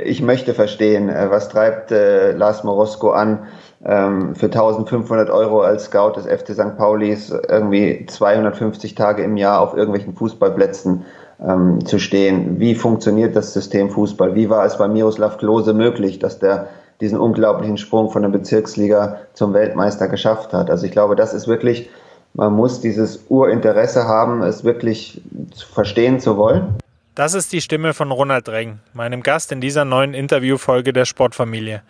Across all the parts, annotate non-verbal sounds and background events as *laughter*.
Ich möchte verstehen, äh, was treibt äh, Lars Morosko an, ähm, für 1500 Euro als Scout des FC St. Paulis irgendwie 250 Tage im Jahr auf irgendwelchen Fußballplätzen ähm, zu stehen. Wie funktioniert das System Fußball? Wie war es bei Miroslav Klose möglich, dass der diesen unglaublichen Sprung von der Bezirksliga zum Weltmeister geschafft hat? Also ich glaube, das ist wirklich, man muss dieses Urinteresse haben, es wirklich verstehen zu wollen. Das ist die Stimme von Ronald Reng, meinem Gast in dieser neuen Interviewfolge der Sportfamilie.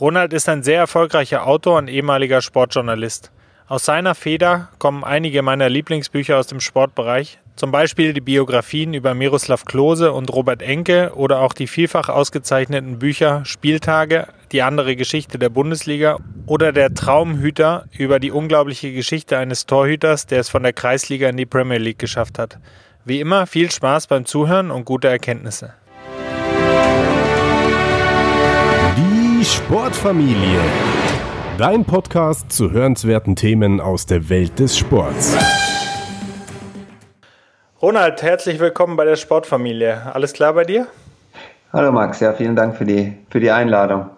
Ronald ist ein sehr erfolgreicher Autor und ehemaliger Sportjournalist. Aus seiner Feder kommen einige meiner Lieblingsbücher aus dem Sportbereich, zum Beispiel die Biografien über Miroslav Klose und Robert Enke oder auch die vielfach ausgezeichneten Bücher Spieltage, die andere Geschichte der Bundesliga oder der Traumhüter über die unglaubliche Geschichte eines Torhüters, der es von der Kreisliga in die Premier League geschafft hat. Wie immer viel Spaß beim Zuhören und gute Erkenntnisse. Die Sportfamilie. Dein Podcast zu hörenswerten Themen aus der Welt des Sports. Ronald, herzlich willkommen bei der Sportfamilie. Alles klar bei dir? Hallo Max, ja, vielen Dank für die, für die Einladung.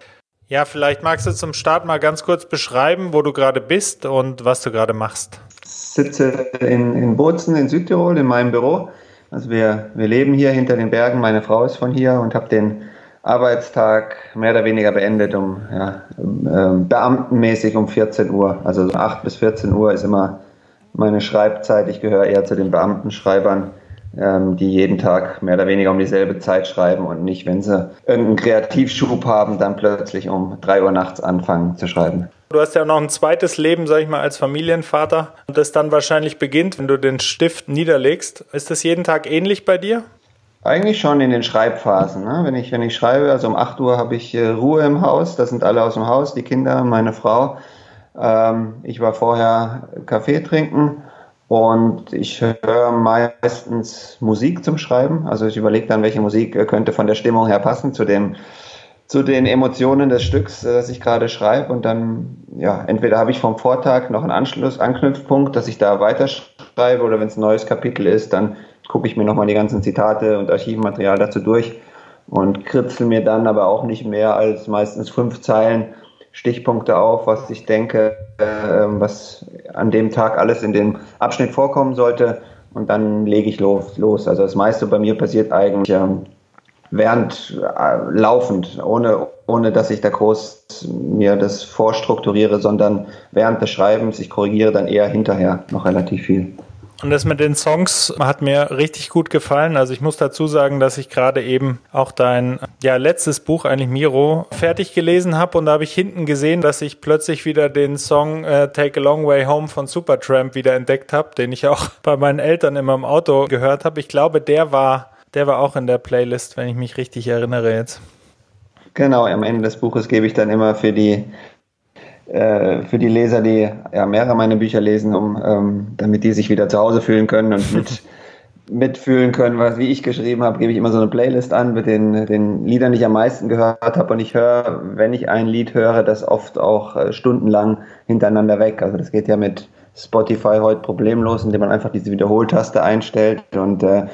Ja, vielleicht magst du zum Start mal ganz kurz beschreiben, wo du gerade bist und was du gerade machst sitze in, in Bozen in Südtirol in meinem Büro. Also wir, wir leben hier hinter den Bergen. Meine Frau ist von hier und habe den Arbeitstag mehr oder weniger beendet um ja, ähm, beamtenmäßig um 14 Uhr. Also 8 bis 14 Uhr ist immer meine Schreibzeit. Ich gehöre eher zu den Beamtenschreibern, ähm, die jeden Tag mehr oder weniger um dieselbe Zeit schreiben und nicht, wenn sie irgendeinen Kreativschub haben, dann plötzlich um 3 Uhr nachts anfangen zu schreiben. Du hast ja noch ein zweites Leben, sag ich mal, als Familienvater. Und das dann wahrscheinlich beginnt, wenn du den Stift niederlegst. Ist das jeden Tag ähnlich bei dir? Eigentlich schon in den Schreibphasen. Ne? Wenn, ich, wenn ich schreibe, also um 8 Uhr habe ich äh, Ruhe im Haus, da sind alle aus dem Haus, die Kinder, meine Frau. Ähm, ich war vorher Kaffee trinken und ich höre meistens Musik zum Schreiben. Also ich überlege dann, welche Musik äh, könnte von der Stimmung her passen zu dem zu den Emotionen des Stücks, äh, das ich gerade schreibe. Und dann, ja, entweder habe ich vom Vortag noch einen Anschluss, Anknüpfpunkt, dass ich da weiterschreibe oder wenn es ein neues Kapitel ist, dann gucke ich mir nochmal die ganzen Zitate und Archivmaterial dazu durch und kritzel mir dann aber auch nicht mehr als meistens fünf Zeilen Stichpunkte auf, was ich denke, äh, was an dem Tag alles in dem Abschnitt vorkommen sollte. Und dann lege ich los. los. Also das meiste bei mir passiert eigentlich ähm, während äh, laufend, ohne, ohne dass ich da groß mir das vorstrukturiere, sondern während des Schreibens, ich korrigiere dann eher hinterher noch relativ viel. Und das mit den Songs hat mir richtig gut gefallen. Also ich muss dazu sagen, dass ich gerade eben auch dein ja, letztes Buch, eigentlich Miro, fertig gelesen habe. Und da habe ich hinten gesehen, dass ich plötzlich wieder den Song äh, Take a Long Way Home von Supertramp wieder entdeckt habe, den ich auch *laughs* bei meinen Eltern immer im Auto gehört habe. Ich glaube, der war der war auch in der Playlist, wenn ich mich richtig erinnere jetzt. Genau, am Ende des Buches gebe ich dann immer für die äh, für die Leser, die ja mehrere meiner Bücher lesen, um ähm, damit die sich wieder zu Hause fühlen können und mit *laughs* mitfühlen können, was wie ich geschrieben habe, gebe ich immer so eine Playlist an mit den, den Liedern, die ich am meisten gehört habe. Und ich höre, wenn ich ein Lied höre, das oft auch äh, stundenlang hintereinander weg. Also das geht ja mit Spotify heute problemlos, indem man einfach diese Wiederholtaste einstellt und äh,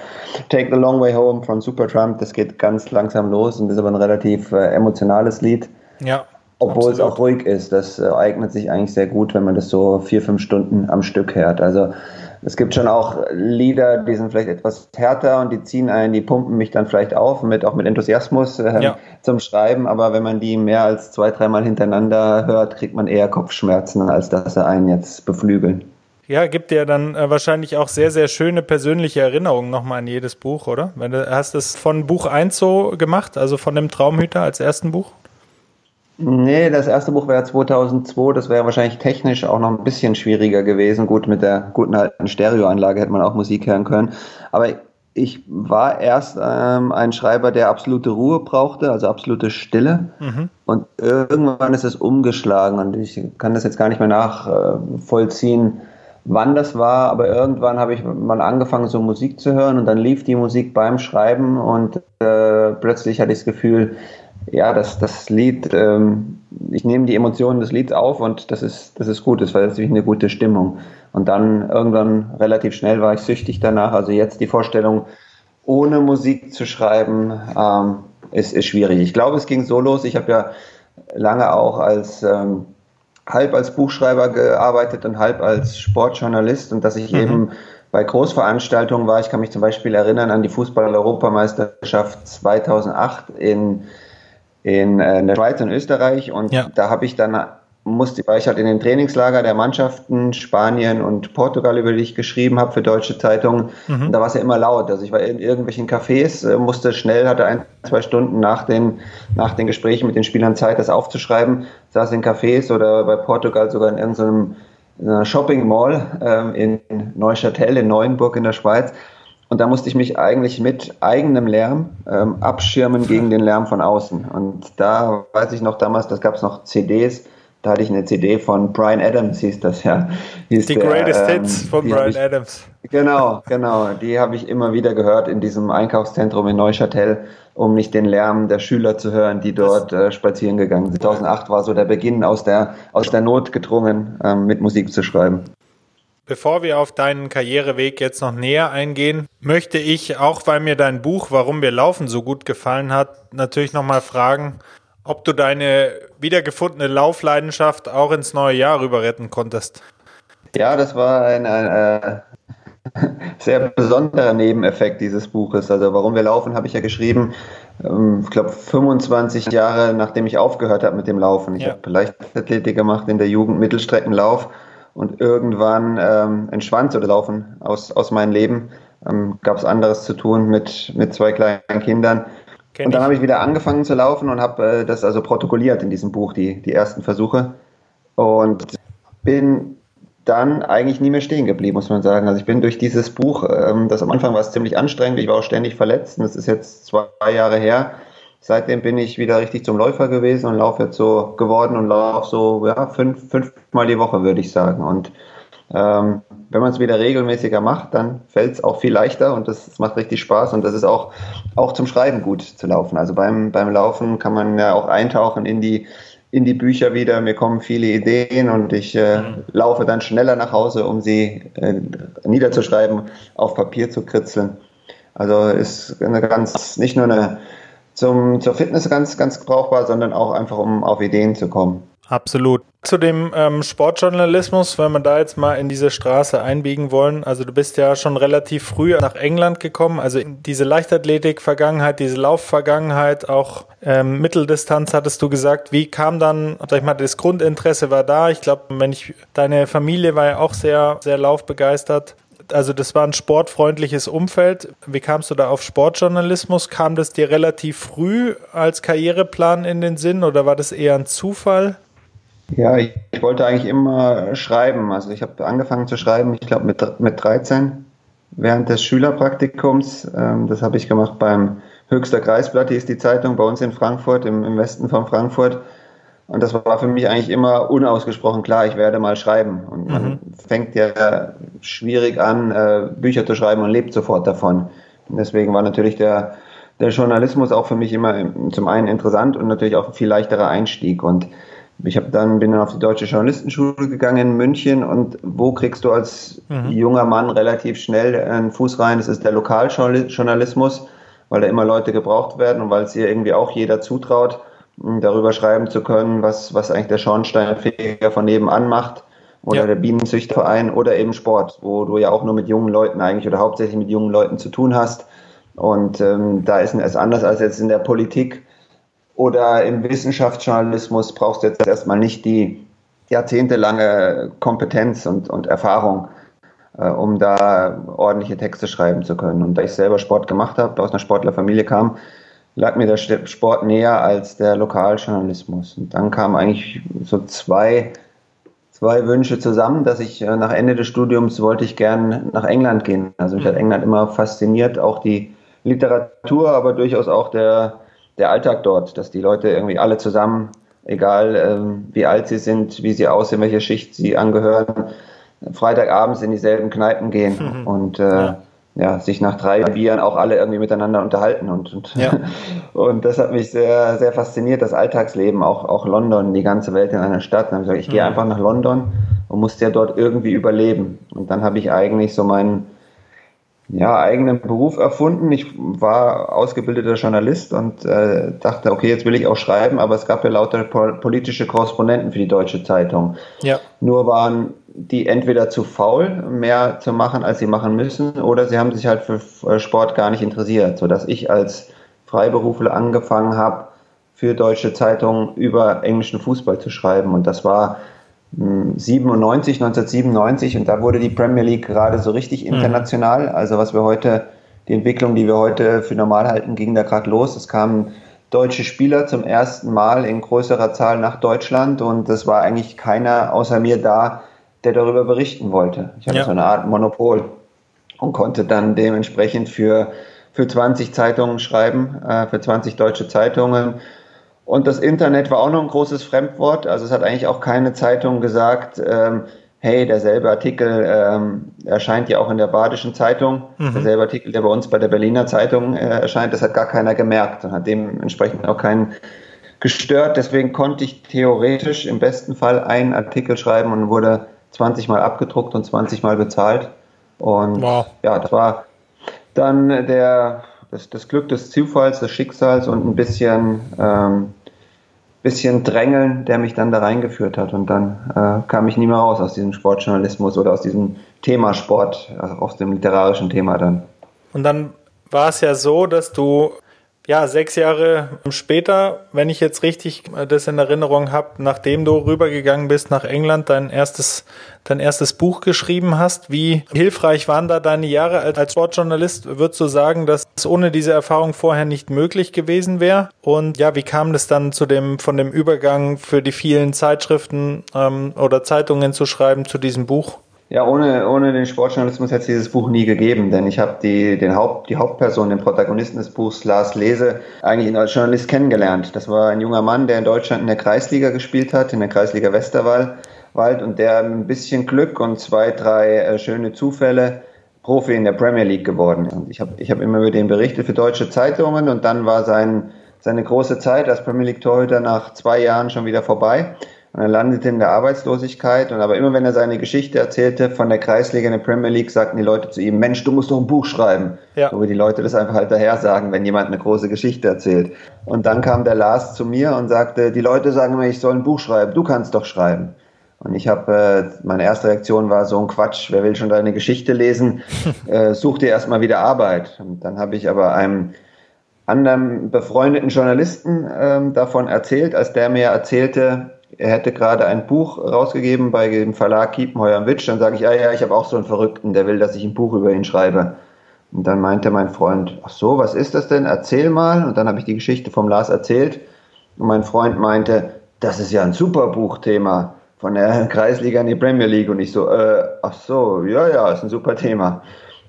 Take the Long Way Home von Supertramp, das geht ganz langsam los und ist aber ein relativ äh, emotionales Lied. Ja. Obwohl absolut. es auch ruhig ist. Das äh, eignet sich eigentlich sehr gut, wenn man das so vier, fünf Stunden am Stück hört. Also es gibt schon auch Lieder, die sind vielleicht etwas härter und die ziehen einen, die pumpen mich dann vielleicht auf, mit, auch mit Enthusiasmus äh, ja. zum Schreiben. Aber wenn man die mehr als zwei, dreimal hintereinander hört, kriegt man eher Kopfschmerzen, als dass sie einen jetzt beflügeln. Ja, gibt dir dann äh, wahrscheinlich auch sehr, sehr schöne persönliche Erinnerungen nochmal an jedes Buch, oder? Wenn du hast es von Buch 1 so gemacht, also von dem Traumhüter als ersten Buch? Nee, das erste Buch wäre 2002, das wäre wahrscheinlich technisch auch noch ein bisschen schwieriger gewesen. Gut, mit der guten alten Stereoanlage hätte man auch Musik hören können. Aber ich war erst ähm, ein Schreiber, der absolute Ruhe brauchte, also absolute Stille. Mhm. Und irgendwann ist es umgeschlagen und ich kann das jetzt gar nicht mehr nachvollziehen, wann das war, aber irgendwann habe ich mal angefangen, so Musik zu hören und dann lief die Musik beim Schreiben und äh, plötzlich hatte ich das Gefühl, ja, das, das Lied, ähm, ich nehme die Emotionen des Lieds auf und das ist, das ist gut, das war natürlich eine gute Stimmung. Und dann irgendwann relativ schnell war ich süchtig danach. Also jetzt die Vorstellung, ohne Musik zu schreiben, ähm, ist, ist schwierig. Ich glaube, es ging so los. Ich habe ja lange auch als ähm, halb als Buchschreiber gearbeitet und halb als Sportjournalist und dass ich mhm. eben bei Großveranstaltungen war. Ich kann mich zum Beispiel erinnern an die Fußball-Europameisterschaft 2008 in, in, äh, in der Schweiz und Österreich und ja. da habe ich dann musste, weil ich halt in den Trainingslager der Mannschaften Spanien und Portugal, über die ich geschrieben habe für deutsche Zeitungen, mhm. und da war es ja immer laut. Also ich war in irgendwelchen Cafés, äh, musste schnell, hatte ein, zwei Stunden nach den, nach den Gesprächen mit den Spielern Zeit, das aufzuschreiben, saß in Cafés oder bei Portugal sogar in irgendeinem Shopping Mall ähm, in Neuchâtel in Neuenburg in der Schweiz. Und da musste ich mich eigentlich mit eigenem Lärm ähm, abschirmen gegen den Lärm von außen. Und da weiß ich noch damals, das gab es noch CDs, da hatte ich eine CD von Brian Adams, hieß das ja. Hieß die der, Greatest ähm, Hits von Brian ich, Adams. Genau, genau. Die habe ich immer wieder gehört in diesem Einkaufszentrum in Neuchâtel, um nicht den Lärm der Schüler zu hören, die dort äh, spazieren gegangen sind. 2008 war so der Beginn aus der, aus der Not gedrungen, ähm, mit Musik zu schreiben. Bevor wir auf deinen Karriereweg jetzt noch näher eingehen, möchte ich, auch weil mir dein Buch Warum wir laufen so gut gefallen hat, natürlich nochmal fragen, ob du deine wiedergefundene Laufleidenschaft auch ins neue Jahr rüber retten konntest. Ja, das war ein, ein äh, *laughs* sehr besonderer Nebeneffekt dieses Buches. Also warum wir laufen, habe ich ja geschrieben, ähm, ich glaube 25 Jahre nachdem ich aufgehört habe mit dem Laufen. Ich habe Leichtathletik gemacht in der Jugend, Mittelstreckenlauf und irgendwann ähm, entschwand so das Laufen aus, aus meinem Leben. Ähm, Gab es anderes zu tun mit, mit zwei kleinen Kindern Kenn und dann habe ich wieder angefangen zu laufen und habe äh, das also protokolliert in diesem Buch, die, die ersten Versuche. Und bin dann eigentlich nie mehr stehen geblieben, muss man sagen. Also ich bin durch dieses Buch, ähm, das am Anfang war es ziemlich anstrengend, ich war auch ständig verletzt und das ist jetzt zwei Jahre her. Seitdem bin ich wieder richtig zum Läufer gewesen und laufe jetzt so geworden und laufe so ja, fünf, fünfmal die Woche, würde ich sagen. Und ähm, wenn man es wieder regelmäßiger macht, dann fällt es auch viel leichter und das, das, macht richtig Spaß und das ist auch, auch zum Schreiben gut zu laufen. Also beim, beim Laufen kann man ja auch eintauchen in die, in die Bücher wieder. Mir kommen viele Ideen und ich äh, mhm. laufe dann schneller nach Hause, um sie äh, niederzuschreiben, auf Papier zu kritzeln. Also ist eine ganz, nicht nur eine zum, zur Fitness ganz, ganz brauchbar, sondern auch einfach, um auf Ideen zu kommen. Absolut. Zu dem ähm, Sportjournalismus, wenn wir da jetzt mal in diese Straße einbiegen wollen. Also du bist ja schon relativ früh nach England gekommen. Also diese Leichtathletik-Vergangenheit, diese Lauf-Vergangenheit, auch ähm, Mitteldistanz hattest du gesagt. Wie kam dann, sag ich mal, das Grundinteresse war da. Ich glaube, wenn ich, deine Familie war ja auch sehr, sehr laufbegeistert also das war ein sportfreundliches Umfeld. Wie kamst du da auf Sportjournalismus? Kam das dir relativ früh als Karriereplan in den Sinn oder war das eher ein Zufall? Ja, ich, ich, wollte eigentlich immer schreiben. Also ich habe angefangen zu schreiben, ich glaube mit, mit 13 während des Schülerpraktikums. Ähm, das habe ich gemacht beim Höchster Kreisblatt, hier ist die Zeitung bei uns in Frankfurt, im, im Westen von Frankfurt. Und das war für mich eigentlich immer unausgesprochen klar, ich werde mal schreiben. Und man mhm. fängt ja schwierig an, äh, Bücher zu schreiben und lebt sofort davon. Und deswegen war natürlich der, der Journalismus auch für mich immer zum einen interessant und natürlich auch ein viel leichterer Einstieg. Und ich habe dann bin dann auf die deutsche Journalistenschule gegangen in München und wo kriegst du als mhm. junger Mann relativ schnell einen Fuß rein? Das ist der Lokaljournalismus, weil da immer Leute gebraucht werden und weil es hier irgendwie auch jeder zutraut, darüber schreiben zu können, was was eigentlich der Schornsteinfeger von nebenan macht oder ja. der Bienenzüchterverein oder eben Sport, wo du ja auch nur mit jungen Leuten eigentlich oder hauptsächlich mit jungen Leuten zu tun hast. Und ähm, da ist es anders als jetzt in der Politik oder im Wissenschaftsjournalismus brauchst du jetzt erstmal nicht die jahrzehntelange Kompetenz und, und Erfahrung, äh, um da ordentliche Texte schreiben zu können. Und da ich selber Sport gemacht habe, aus einer Sportlerfamilie kam, lag mir der Sport näher als der Lokaljournalismus. Und dann kamen eigentlich so zwei, zwei Wünsche zusammen, dass ich äh, nach Ende des Studiums wollte ich gern nach England gehen. Also mich hat mhm. England immer fasziniert, auch die Literatur, aber durchaus auch der, der Alltag dort, dass die Leute irgendwie alle zusammen, egal ähm, wie alt sie sind, wie sie aussehen, welche Schicht sie angehören, Freitagabends in dieselben Kneipen gehen mhm. und äh, ja. Ja. sich nach drei Bieren auch alle irgendwie miteinander unterhalten und und, ja. *laughs* und das hat mich sehr sehr fasziniert, das Alltagsleben, auch auch London, die ganze Welt in einer Stadt. dann habe ich gesagt, ich mhm. gehe einfach nach London und musste ja dort irgendwie überleben und dann habe ich eigentlich so meinen ja, eigenen Beruf erfunden. Ich war ausgebildeter Journalist und äh, dachte, okay, jetzt will ich auch schreiben, aber es gab ja lauter politische Korrespondenten für die Deutsche Zeitung. Ja. Nur waren die entweder zu faul, mehr zu machen, als sie machen müssen, oder sie haben sich halt für Sport gar nicht interessiert, sodass ich als Freiberufler angefangen habe, für deutsche Zeitungen über englischen Fußball zu schreiben. Und das war 97, 1997 und da wurde die Premier League gerade so richtig mhm. international. Also was wir heute, die Entwicklung, die wir heute für normal halten, ging da gerade los. Es kamen deutsche Spieler zum ersten Mal in größerer Zahl nach Deutschland und es war eigentlich keiner außer mir da, der darüber berichten wollte. Ich hatte ja. so eine Art Monopol und konnte dann dementsprechend für, für 20 Zeitungen schreiben, äh, für 20 deutsche Zeitungen und das Internet war auch noch ein großes Fremdwort. Also es hat eigentlich auch keine Zeitung gesagt, ähm, hey, derselbe Artikel ähm, erscheint ja auch in der Badischen Zeitung, mhm. derselbe Artikel, der bei uns bei der Berliner Zeitung äh, erscheint, das hat gar keiner gemerkt und hat dementsprechend auch keinen gestört. Deswegen konnte ich theoretisch im besten Fall einen Artikel schreiben und wurde 20 Mal abgedruckt und 20 Mal bezahlt. Und wow. ja, das war dann der, das, das Glück des Zufalls, des Schicksals und ein bisschen ähm, bisschen Drängeln, der mich dann da reingeführt hat. Und dann äh, kam ich nie mehr raus aus diesem Sportjournalismus oder aus diesem Thema Sport, also aus dem literarischen Thema dann. Und dann war es ja so, dass du ja, sechs Jahre später, wenn ich jetzt richtig das in Erinnerung habe, nachdem du rübergegangen bist nach England, dein erstes, dein erstes Buch geschrieben hast. Wie hilfreich waren da deine Jahre als Sportjournalist? Würdest du sagen, dass es ohne diese Erfahrung vorher nicht möglich gewesen wäre? Und ja, wie kam es dann zu dem, von dem Übergang für die vielen Zeitschriften ähm, oder Zeitungen zu schreiben zu diesem Buch? Ja, ohne, ohne den Sportjournalismus hätte es dieses Buch nie gegeben, denn ich habe die, den Haupt, die Hauptperson, den Protagonisten des Buchs, Lars Lese, eigentlich als Journalist kennengelernt. Das war ein junger Mann, der in Deutschland in der Kreisliga gespielt hat, in der Kreisliga Westerwald, und der mit ein bisschen Glück und zwei, drei äh, schöne Zufälle Profi in der Premier League geworden ist. Ich habe ich hab immer über den berichtet für deutsche Zeitungen und dann war sein, seine große Zeit als Premier League Torhüter nach zwei Jahren schon wieder vorbei. Und er landete in der Arbeitslosigkeit. Und aber immer wenn er seine Geschichte erzählte von der Kreisliga in der Premier League, sagten die Leute zu ihm, Mensch, du musst doch ein Buch schreiben. Ja. So wie die Leute das einfach halt daher sagen, wenn jemand eine große Geschichte erzählt. Und dann kam der Lars zu mir und sagte, die Leute sagen mir, ich soll ein Buch schreiben, du kannst doch schreiben. Und ich habe, äh, meine erste Reaktion war so ein Quatsch, wer will schon deine Geschichte lesen? *laughs* äh, such dir erstmal wieder Arbeit. Und dann habe ich aber einem anderen befreundeten Journalisten ähm, davon erzählt, als der mir erzählte, er hätte gerade ein Buch rausgegeben bei dem Verlag Kiepenheuer Witsch. Dann sage ich, ja, ja, ich habe auch so einen Verrückten, der will, dass ich ein Buch über ihn schreibe. Und dann meinte mein Freund, ach so, was ist das denn? Erzähl mal. Und dann habe ich die Geschichte vom Lars erzählt. Und mein Freund meinte, das ist ja ein super Buchthema von der *laughs* Kreisliga in die Premier League. Und ich so, äh, ach so, ja, ja, ist ein super Thema.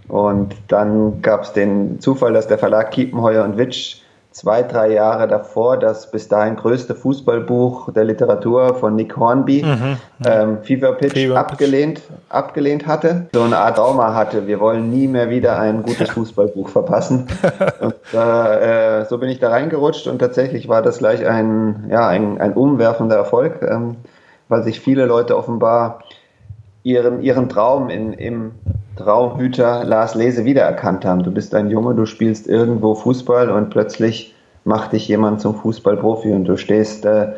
Und dann gab es den Zufall, dass der Verlag Kiepenheuer und Witsch zwei, drei Jahre davor das bis dahin größte Fußballbuch der Literatur von Nick Hornby, mhm, ähm, Fever Pitch, Fever abgelehnt, Pitch. abgelehnt hatte. So eine Art Trauma hatte, wir wollen nie mehr wieder ein gutes Fußballbuch verpassen. *laughs* und äh, so bin ich da reingerutscht und tatsächlich war das gleich ein, ja, ein, ein umwerfender Erfolg, ähm, weil sich viele Leute offenbar ihren, ihren Traum in, im Traumhüter Lars Lese wiedererkannt haben. Du bist ein Junge, du spielst irgendwo Fußball und plötzlich macht dich jemand zum Fußballprofi und du stehst äh,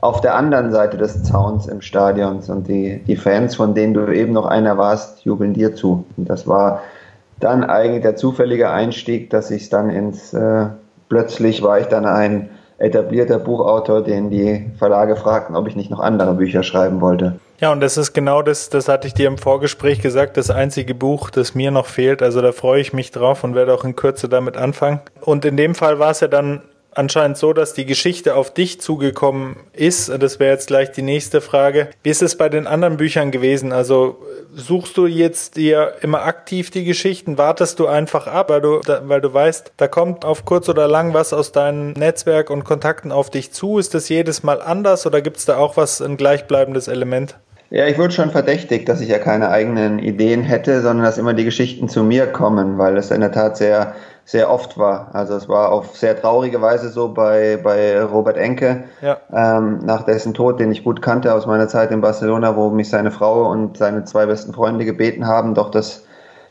auf der anderen Seite des Zauns im Stadion und die, die Fans, von denen du eben noch einer warst, jubeln dir zu. Und das war dann eigentlich der zufällige Einstieg, dass ich dann ins, äh, plötzlich war ich dann ein etablierter Buchautor, den die Verlage fragten, ob ich nicht noch andere Bücher schreiben wollte. Ja, und das ist genau das, das hatte ich dir im Vorgespräch gesagt, das einzige Buch, das mir noch fehlt. Also da freue ich mich drauf und werde auch in Kürze damit anfangen. Und in dem Fall war es ja dann anscheinend so, dass die Geschichte auf dich zugekommen ist. Das wäre jetzt gleich die nächste Frage. Wie ist es bei den anderen Büchern gewesen? Also suchst du jetzt dir immer aktiv die Geschichten? Wartest du einfach ab, weil du, weil du weißt, da kommt auf kurz oder lang was aus deinem Netzwerk und Kontakten auf dich zu? Ist das jedes Mal anders oder gibt es da auch was, ein gleichbleibendes Element? Ja, ich wurde schon verdächtigt, dass ich ja keine eigenen Ideen hätte, sondern dass immer die Geschichten zu mir kommen, weil es in der Tat sehr, sehr oft war. Also es war auf sehr traurige Weise so bei, bei Robert Enke, ja. ähm, nach dessen Tod, den ich gut kannte aus meiner Zeit in Barcelona, wo mich seine Frau und seine zwei besten Freunde gebeten haben, doch das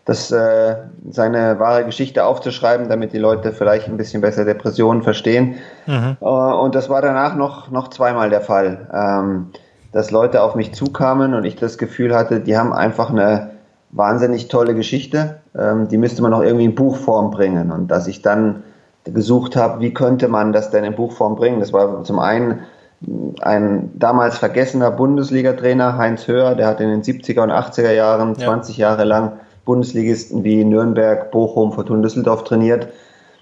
das, äh, seine wahre Geschichte aufzuschreiben, damit die Leute vielleicht ein bisschen besser Depressionen verstehen. Mhm. Äh, und das war danach noch, noch zweimal der Fall, ähm, dass Leute auf mich zukamen und ich das Gefühl hatte, die haben einfach eine wahnsinnig tolle Geschichte, ähm, die müsste man noch irgendwie in Buchform bringen. Und dass ich dann gesucht habe, wie könnte man das denn in Buchform bringen. Das war zum einen ein damals vergessener Bundesliga-Trainer, Heinz Höher, der hat in den 70er und 80er Jahren ja. 20 Jahre lang Bundesligisten wie Nürnberg, Bochum, Fortuna Düsseldorf trainiert.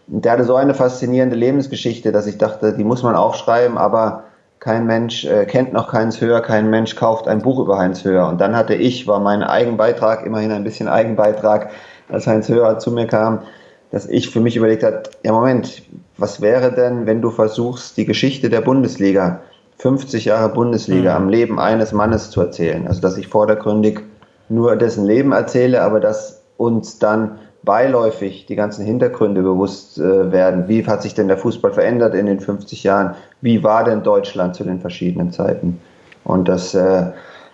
Der hatte so eine faszinierende Lebensgeschichte, dass ich dachte, die muss man aufschreiben, aber kein Mensch äh, kennt noch Heinz Höher, kein Mensch kauft ein Buch über Heinz Höher. Und dann hatte ich, war mein Eigenbeitrag, immerhin ein bisschen Eigenbeitrag, als Heinz Höher zu mir kam, dass ich für mich überlegt habe, ja Moment, was wäre denn, wenn du versuchst, die Geschichte der Bundesliga, 50 Jahre Bundesliga, mhm. am Leben eines Mannes zu erzählen? Also dass ich vordergründig nur dessen Leben erzähle, aber dass uns dann beiläufig die ganzen Hintergründe bewusst äh, werden. Wie hat sich denn der Fußball verändert in den 50 Jahren? Wie war denn Deutschland zu den verschiedenen Zeiten? Und das, äh,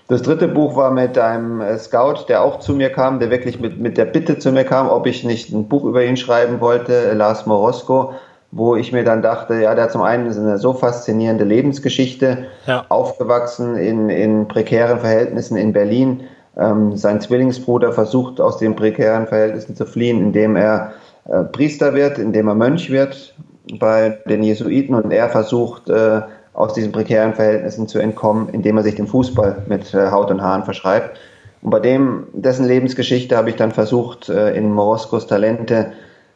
das dritte Buch war mit einem äh, Scout, der auch zu mir kam, der wirklich mit, mit der Bitte zu mir kam, ob ich nicht ein Buch über ihn schreiben wollte, Lars Morosko, wo ich mir dann dachte, ja, der hat zum einen eine so faszinierende Lebensgeschichte, ja. aufgewachsen in, in prekären Verhältnissen in Berlin, ähm, sein Zwillingsbruder versucht aus den prekären Verhältnissen zu fliehen, indem er äh, Priester wird, indem er Mönch wird bei den Jesuiten und er versucht äh, aus diesen prekären Verhältnissen zu entkommen, indem er sich dem Fußball mit äh, Haut und Haaren verschreibt. Und bei dem, dessen Lebensgeschichte habe ich dann versucht, äh, in Moroskos Talente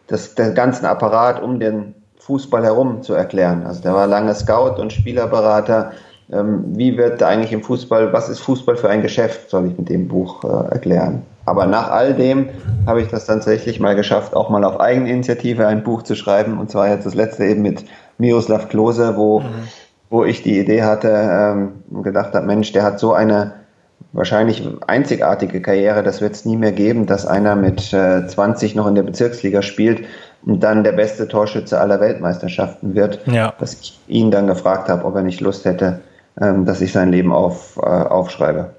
das, den ganzen Apparat um den Fußball herum zu erklären. Also der war lange Scout und Spielerberater, wie wird eigentlich im Fußball, was ist Fußball für ein Geschäft, soll ich mit dem Buch äh, erklären. Aber nach all dem habe ich das tatsächlich mal geschafft, auch mal auf Eigeninitiative ein Buch zu schreiben. Und zwar jetzt das letzte eben mit Miroslav Klose, wo, mhm. wo ich die Idee hatte ähm, und gedacht habe, Mensch, der hat so eine wahrscheinlich einzigartige Karriere, das wird es nie mehr geben, dass einer mit äh, 20 noch in der Bezirksliga spielt und dann der beste Torschütze aller Weltmeisterschaften wird. Ja. Dass ich ihn dann gefragt habe, ob er nicht Lust hätte, ähm, dass ich sein Leben auf, äh, aufschreibe.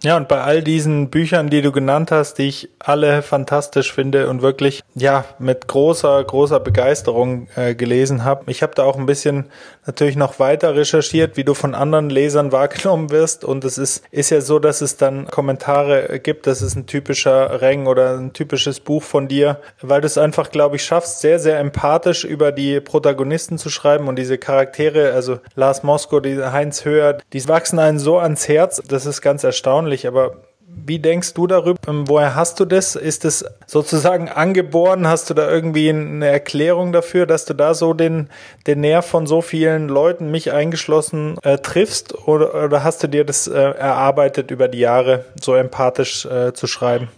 Ja, und bei all diesen Büchern, die du genannt hast, die ich alle fantastisch finde und wirklich ja mit großer großer Begeisterung äh, gelesen habe. Ich habe da auch ein bisschen natürlich noch weiter recherchiert, wie du von anderen Lesern *laughs* wahrgenommen wirst. Und es ist ist ja so, dass es dann Kommentare gibt, das ist ein typischer Reng oder ein typisches Buch von dir, weil du es einfach, glaube ich, schaffst, sehr sehr empathisch über die Protagonisten zu schreiben und diese Charaktere, also Lars Mosko, diese Heinz Höher, die wachsen einen so ans Herz, das ist ganz erstaunlich erstaunlich, aber wie denkst du darüber? Ähm, woher hast du das? Ist es sozusagen angeboren? Hast du da irgendwie eine Erklärung dafür, dass du da so den, den Nerv von so vielen Leuten, mich eingeschlossen, äh, triffst? Oder, oder, hast du dir das äh, erarbeitet über die Jahre, so empathisch äh, zu schreiben?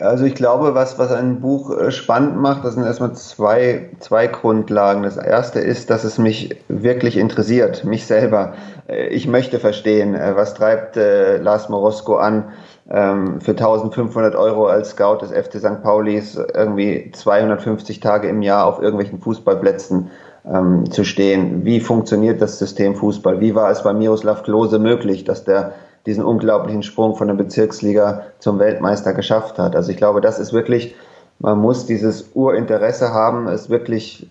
Also ich glaube, was, was ein Buch äh, spannend macht, das sind erstmal zwei, zwei Grundlagen. Das erste ist, dass es mich wirklich interessiert, mich selber. Äh, ich möchte verstehen, äh, was treibt äh, Lars Morosko an, ähm, für 1500 Euro als Scout des FC St. Paulis irgendwie 250 Tage im Jahr auf irgendwelchen Fußballplätzen ähm, zu stehen. Wie funktioniert das System Fußball? Wie war es bei Miroslav Klose möglich, dass der diesen unglaublichen Sprung von der Bezirksliga zum Weltmeister geschafft hat. Also ich glaube, das ist wirklich, man muss dieses Urinteresse haben, es wirklich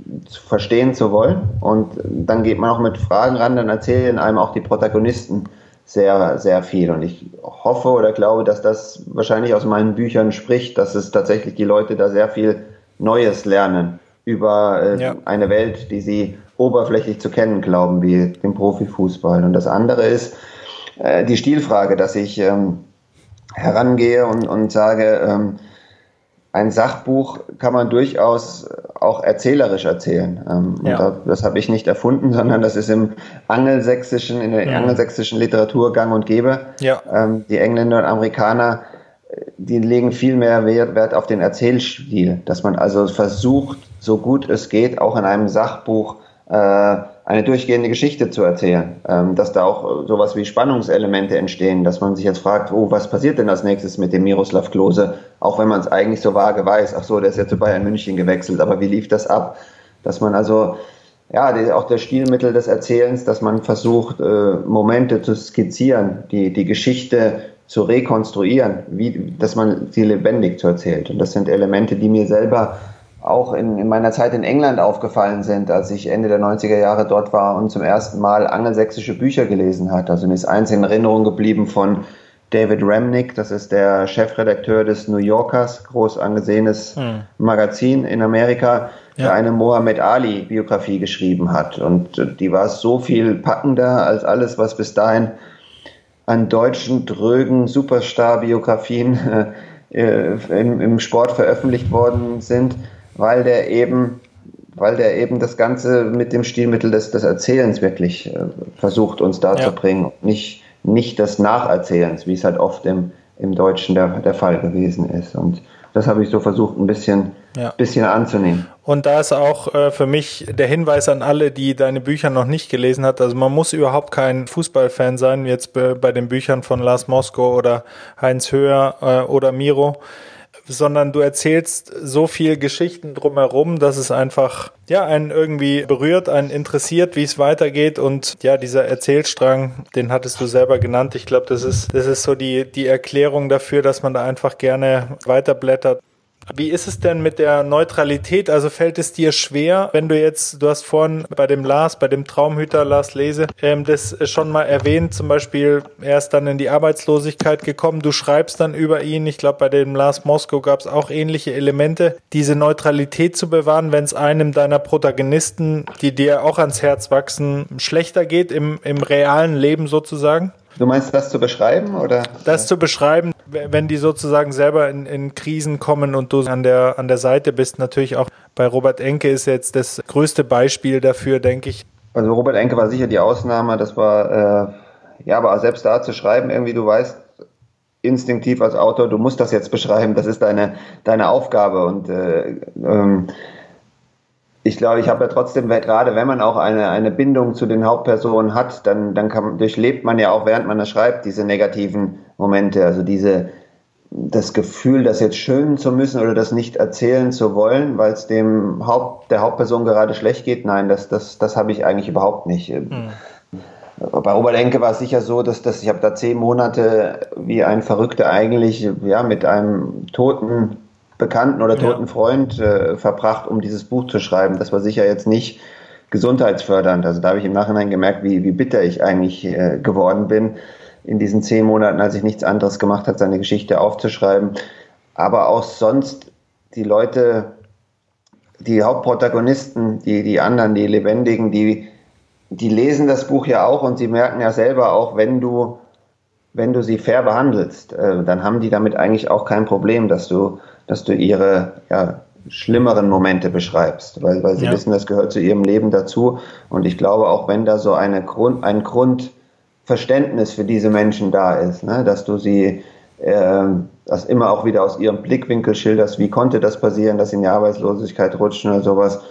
verstehen zu wollen. Und dann geht man auch mit Fragen ran, dann erzählen einem auch die Protagonisten sehr, sehr viel. Und ich hoffe oder glaube, dass das wahrscheinlich aus meinen Büchern spricht, dass es tatsächlich die Leute da sehr viel Neues lernen über äh, ja. eine Welt, die sie oberflächlich zu kennen glauben, wie den Profifußball. Und das andere ist, äh, die Stilfrage, dass ich ähm, herangehe und, und sage, ähm, ein Sachbuch kann man durchaus auch erzählerisch erzählen. Ähm, ja. das, habe ich nicht erfunden, *laughs* sondern das ist im angelsächsischen, in der ja. angelsächsischen Literatur gang und gäbe. Ja. Ähm, die Engländer und Amerikaner, die legen viel mehr Wert, Wert auf den Erzählstil, dass man also versucht, so gut es geht, auch in einem Sachbuch äh, eine durchgehende Geschichte zu erzählen, ähm, dass da auch sowas wie Spannungselemente entstehen, dass man sich jetzt fragt, oh, was passiert denn als nächstes mit dem Miroslav Klose, auch wenn man es eigentlich so vage weiß, ach so, der ist ja zu Bayern München gewechselt, aber wie lief das ab? Dass man also, ja, die, auch das Stilmittel des Erzählens, dass man versucht, äh, Momente zu skizzieren, die, die Geschichte zu rekonstruieren, wie, dass man sie lebendig zu erzählt. Und das sind Elemente, die mir selber auch in, in meiner Zeit in England aufgefallen sind, als ich Ende der 90er Jahre dort war und zum ersten Mal angelsächsische Bücher gelesen hat. Also mir ist eins in Erinnerung geblieben von David Remnick, das ist der Chefredakteur des New Yorkers, groß angesehenes hm. Magazin in Amerika, ja. der eine Mohammed Ali Biografie geschrieben hat. Und die war so viel packender als alles, was bis dahin an deutschen, drögen Superstar-Biografien *laughs* äh, im, im Sport veröffentlicht worden sind, weil der eben weil der eben das Ganze mit dem Stilmittel des, des Erzählens wirklich äh, versucht, uns darzubringen. Ja. Nicht nicht des Nacherzählens, wie es halt oft im, im Deutschen der, der Fall gewesen ist. Und das habe ich so versucht, ein bisschen, ja. bisschen anzunehmen. Und da ist auch äh, für mich der Hinweis an alle, die deine Bücher noch nicht gelesen hat. Also man muss überhaupt kein Fußballfan sein, jetzt bei, bei den Büchern von Lars Mosko oder Heinz Höher äh, oder Miro sondern du erzählst so viel Geschichten drumherum, dass es einfach, ja, einen irgendwie berührt, einen interessiert, wie es weitergeht und ja, dieser Erzählstrang, den hattest du selber genannt. Ich glaube, das ist, das ist so die, die Erklärung dafür, dass man da einfach gerne weiterblättert. Wie ist es denn mit der Neutralität? Also fällt es dir schwer, wenn du jetzt, du hast vorhin bei dem Lars, bei dem Traumhüter Lars Lese, ähm, das schon mal erwähnt, zum Beispiel, er ist dann in die Arbeitslosigkeit gekommen, du schreibst dann über ihn, ich glaube bei dem Lars Moskau gab es auch ähnliche Elemente, diese Neutralität zu bewahren, wenn es einem deiner Protagonisten, die dir auch ans Herz wachsen, schlechter geht im, im realen Leben sozusagen? Du meinst das zu beschreiben oder? Das zu beschreiben, wenn die sozusagen selber in, in Krisen kommen und du an der, an der Seite bist. Natürlich auch bei Robert Enke ist jetzt das größte Beispiel dafür, denke ich. Also Robert Enke war sicher die Ausnahme. Das war, äh, ja, aber selbst da zu schreiben, irgendwie, du weißt instinktiv als Autor, du musst das jetzt beschreiben. Das ist deine, deine Aufgabe und, äh, ähm, ich glaube, ich habe ja trotzdem, gerade wenn man auch eine, eine Bindung zu den Hauptpersonen hat, dann, dann kann, durchlebt man ja auch, während man das schreibt, diese negativen Momente, also diese, das Gefühl, das jetzt schönen zu müssen oder das nicht erzählen zu wollen, weil es dem Haupt, der Hauptperson gerade schlecht geht. Nein, das, das, das habe ich eigentlich überhaupt nicht. Mhm. Bei Robert Enke war es sicher so, dass, dass ich habe da zehn Monate wie ein Verrückter eigentlich ja, mit einem toten Bekannten oder toten ja. Freund äh, verbracht, um dieses Buch zu schreiben. Das war sicher jetzt nicht gesundheitsfördernd. Also da habe ich im Nachhinein gemerkt, wie, wie bitter ich eigentlich äh, geworden bin in diesen zehn Monaten, als ich nichts anderes gemacht habe, seine Geschichte aufzuschreiben. Aber auch sonst die Leute, die Hauptprotagonisten, die, die anderen, die Lebendigen, die, die lesen das Buch ja auch und sie merken ja selber auch, wenn du, wenn du sie fair behandelst, äh, dann haben die damit eigentlich auch kein Problem, dass du dass du ihre ja, schlimmeren Momente beschreibst, weil, weil sie ja. wissen, das gehört zu ihrem Leben dazu. Und ich glaube, auch wenn da so eine Grund, ein Grundverständnis für diese Menschen da ist, ne, dass du sie äh, das immer auch wieder aus ihrem Blickwinkel schilderst, wie konnte das passieren, dass sie in die Arbeitslosigkeit rutschen oder sowas,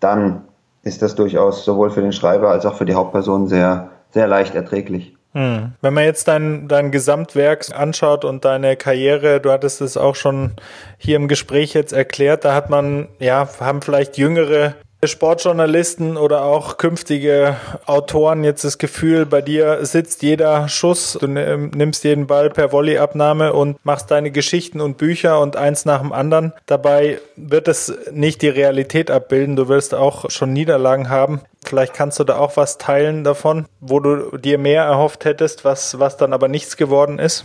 dann ist das durchaus sowohl für den Schreiber als auch für die Hauptperson sehr, sehr leicht erträglich. Hm. Wenn man jetzt dein, dein Gesamtwerk anschaut und deine Karriere, du hattest es auch schon hier im Gespräch jetzt erklärt, da hat man, ja, haben vielleicht jüngere Sportjournalisten oder auch künftige Autoren jetzt das Gefühl, bei dir sitzt jeder Schuss, du nimmst jeden Ball per Volleyabnahme und machst deine Geschichten und Bücher und eins nach dem anderen. Dabei wird es nicht die Realität abbilden. Du wirst auch schon Niederlagen haben. Vielleicht kannst du da auch was teilen davon, wo du dir mehr erhofft hättest, was, was dann aber nichts geworden ist.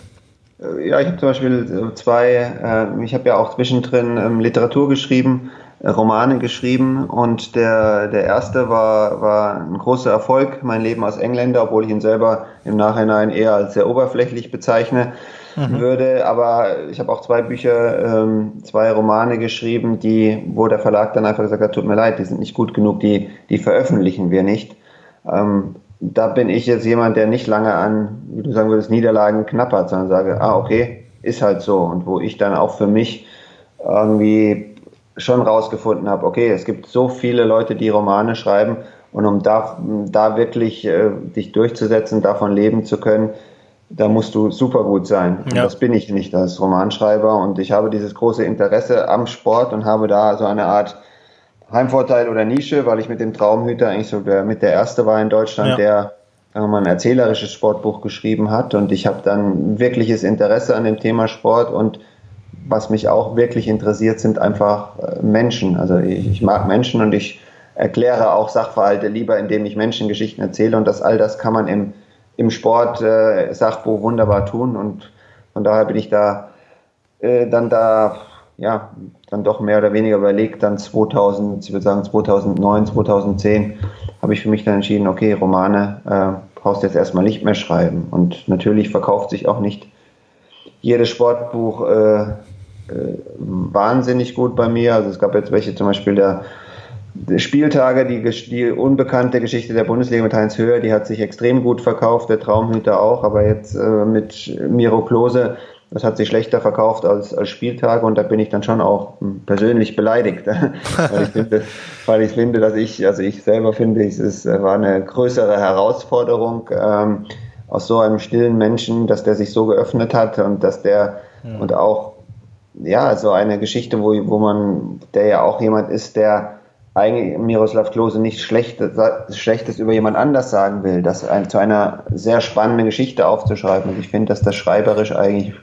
Ja, ich habe zum Beispiel zwei, äh, ich habe ja auch zwischendrin ähm, Literatur geschrieben Romane geschrieben und der, der erste war, war ein großer Erfolg, mein Leben als Engländer, obwohl ich ihn selber im Nachhinein eher als sehr oberflächlich bezeichne mhm. würde. Aber ich habe auch zwei Bücher, ähm, zwei Romane geschrieben, die, wo der Verlag dann einfach gesagt hat, tut mir leid, die sind nicht gut genug, die, die veröffentlichen wir nicht. Ähm, da bin ich jetzt jemand, der nicht lange an, wie du sagen würdest, Niederlagen knappert, sondern sage, ah, okay, ist halt so. Und wo ich dann auch für mich irgendwie schon rausgefunden habe, okay, es gibt so viele Leute, die Romane schreiben und um da, da wirklich äh, dich durchzusetzen, davon leben zu können, da musst du super gut sein. Ja. das bin ich nicht als Romanschreiber und ich habe dieses große Interesse am Sport und habe da so eine Art Heimvorteil oder Nische, weil ich mit dem Traumhüter eigentlich so der, mit der erste war in Deutschland, ja. der sagen mal, ein erzählerisches Sportbuch geschrieben hat und ich habe dann wirkliches Interesse an dem Thema Sport und was mich auch wirklich interessiert, sind einfach äh, Menschen. Also ich, ich mag Menschen und ich erkläre auch Sachverhalte lieber, indem ich Menschengeschichten erzähle. Und das all das kann man im, im Sport äh, Sachbuch wunderbar tun. Und von daher bin ich da äh, dann da ja dann doch mehr oder weniger überlegt. Dann 2000 ich würde sagen 2009 2010 habe ich für mich dann entschieden okay Romane äh, brauchst jetzt erstmal nicht mehr schreiben. Und natürlich verkauft sich auch nicht jedes Sportbuch äh, wahnsinnig gut bei mir also es gab jetzt welche zum Beispiel der Spieltage, die, die, unbekannte Geschichte der Bundesliga mit Heinz Höher, die hat sich extrem gut verkauft, der Traumhüter auch, aber jetzt äh, mit Miro Klose, das hat sich schlechter verkauft als, als Spieltage und da bin ich dann schon auch persönlich beleidigt, *laughs* weil, ich finde, weil ich finde, dass ich, also ich selber finde, es ist, war eine größere Herausforderung ähm, aus so einem stillen Menschen, dass der sich so geöffnet hat und dass der ja. und auch ja so eine Geschichte, wo, wo man, der ja auch jemand ist, der eigentlich Miroslav Klose nicht Schlechtes, Schlechtes über jemand anders sagen will, das ein, zu einer sehr spannenden Geschichte aufzuschreiben. Und ich finde, dass das schreiberisch eigentlich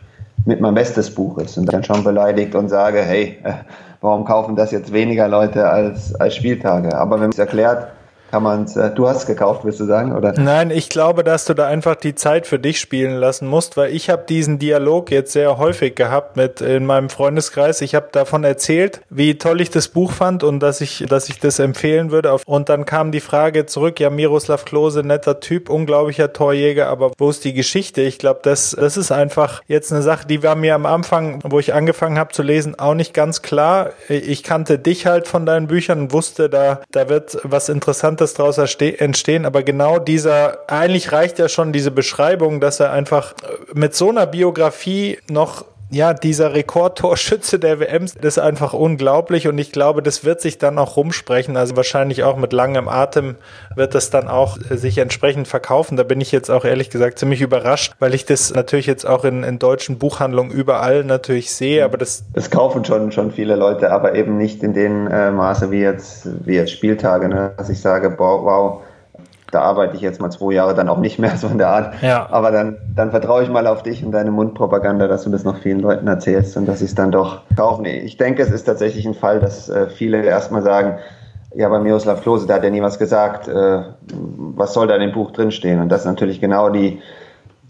mit mein bestes Buch ist und dann schon beleidigt und sage, hey, äh, warum kaufen das jetzt weniger Leute als, als Spieltage? Aber wenn man es erklärt, kann man äh, du hast es gekauft, willst du sagen, oder? Nein, ich glaube, dass du da einfach die Zeit für dich spielen lassen musst, weil ich habe diesen Dialog jetzt sehr häufig gehabt mit in meinem Freundeskreis. Ich habe davon erzählt, wie toll ich das Buch fand und dass ich, dass ich das empfehlen würde. Und dann kam die Frage zurück, ja, Miroslav Klose, netter Typ, unglaublicher Torjäger, aber wo ist die Geschichte? Ich glaube, das, das ist einfach jetzt eine Sache, die war mir am Anfang, wo ich angefangen habe zu lesen, auch nicht ganz klar. Ich kannte dich halt von deinen Büchern und wusste, da, da wird was Interessantes Interessantes daraus entstehen, aber genau dieser, eigentlich reicht ja schon diese Beschreibung, dass er einfach mit so einer Biografie noch ja, dieser Rekordtorschütze der WM ist einfach unglaublich und ich glaube, das wird sich dann auch rumsprechen. Also wahrscheinlich auch mit langem Atem wird das dann auch sich entsprechend verkaufen. Da bin ich jetzt auch ehrlich gesagt ziemlich überrascht, weil ich das natürlich jetzt auch in, in deutschen Buchhandlungen überall natürlich sehe, aber das. Das kaufen schon, schon viele Leute, aber eben nicht in dem äh, Maße wie jetzt, wie jetzt Spieltage, ne? dass ich sage, boah, wow, da arbeite ich jetzt mal zwei Jahre dann auch nicht mehr *laughs* so in der Art. Ja. Aber dann, dann vertraue ich mal auf dich und deine Mundpropaganda, dass du das noch vielen Leuten erzählst und dass sie es dann doch kaufen. Ich denke, es ist tatsächlich ein Fall, dass äh, viele erstmal sagen, ja, bei Miroslav Klose, da hat ja nie was gesagt, äh, was soll da in dem Buch drinstehen? Und das ist natürlich genau die,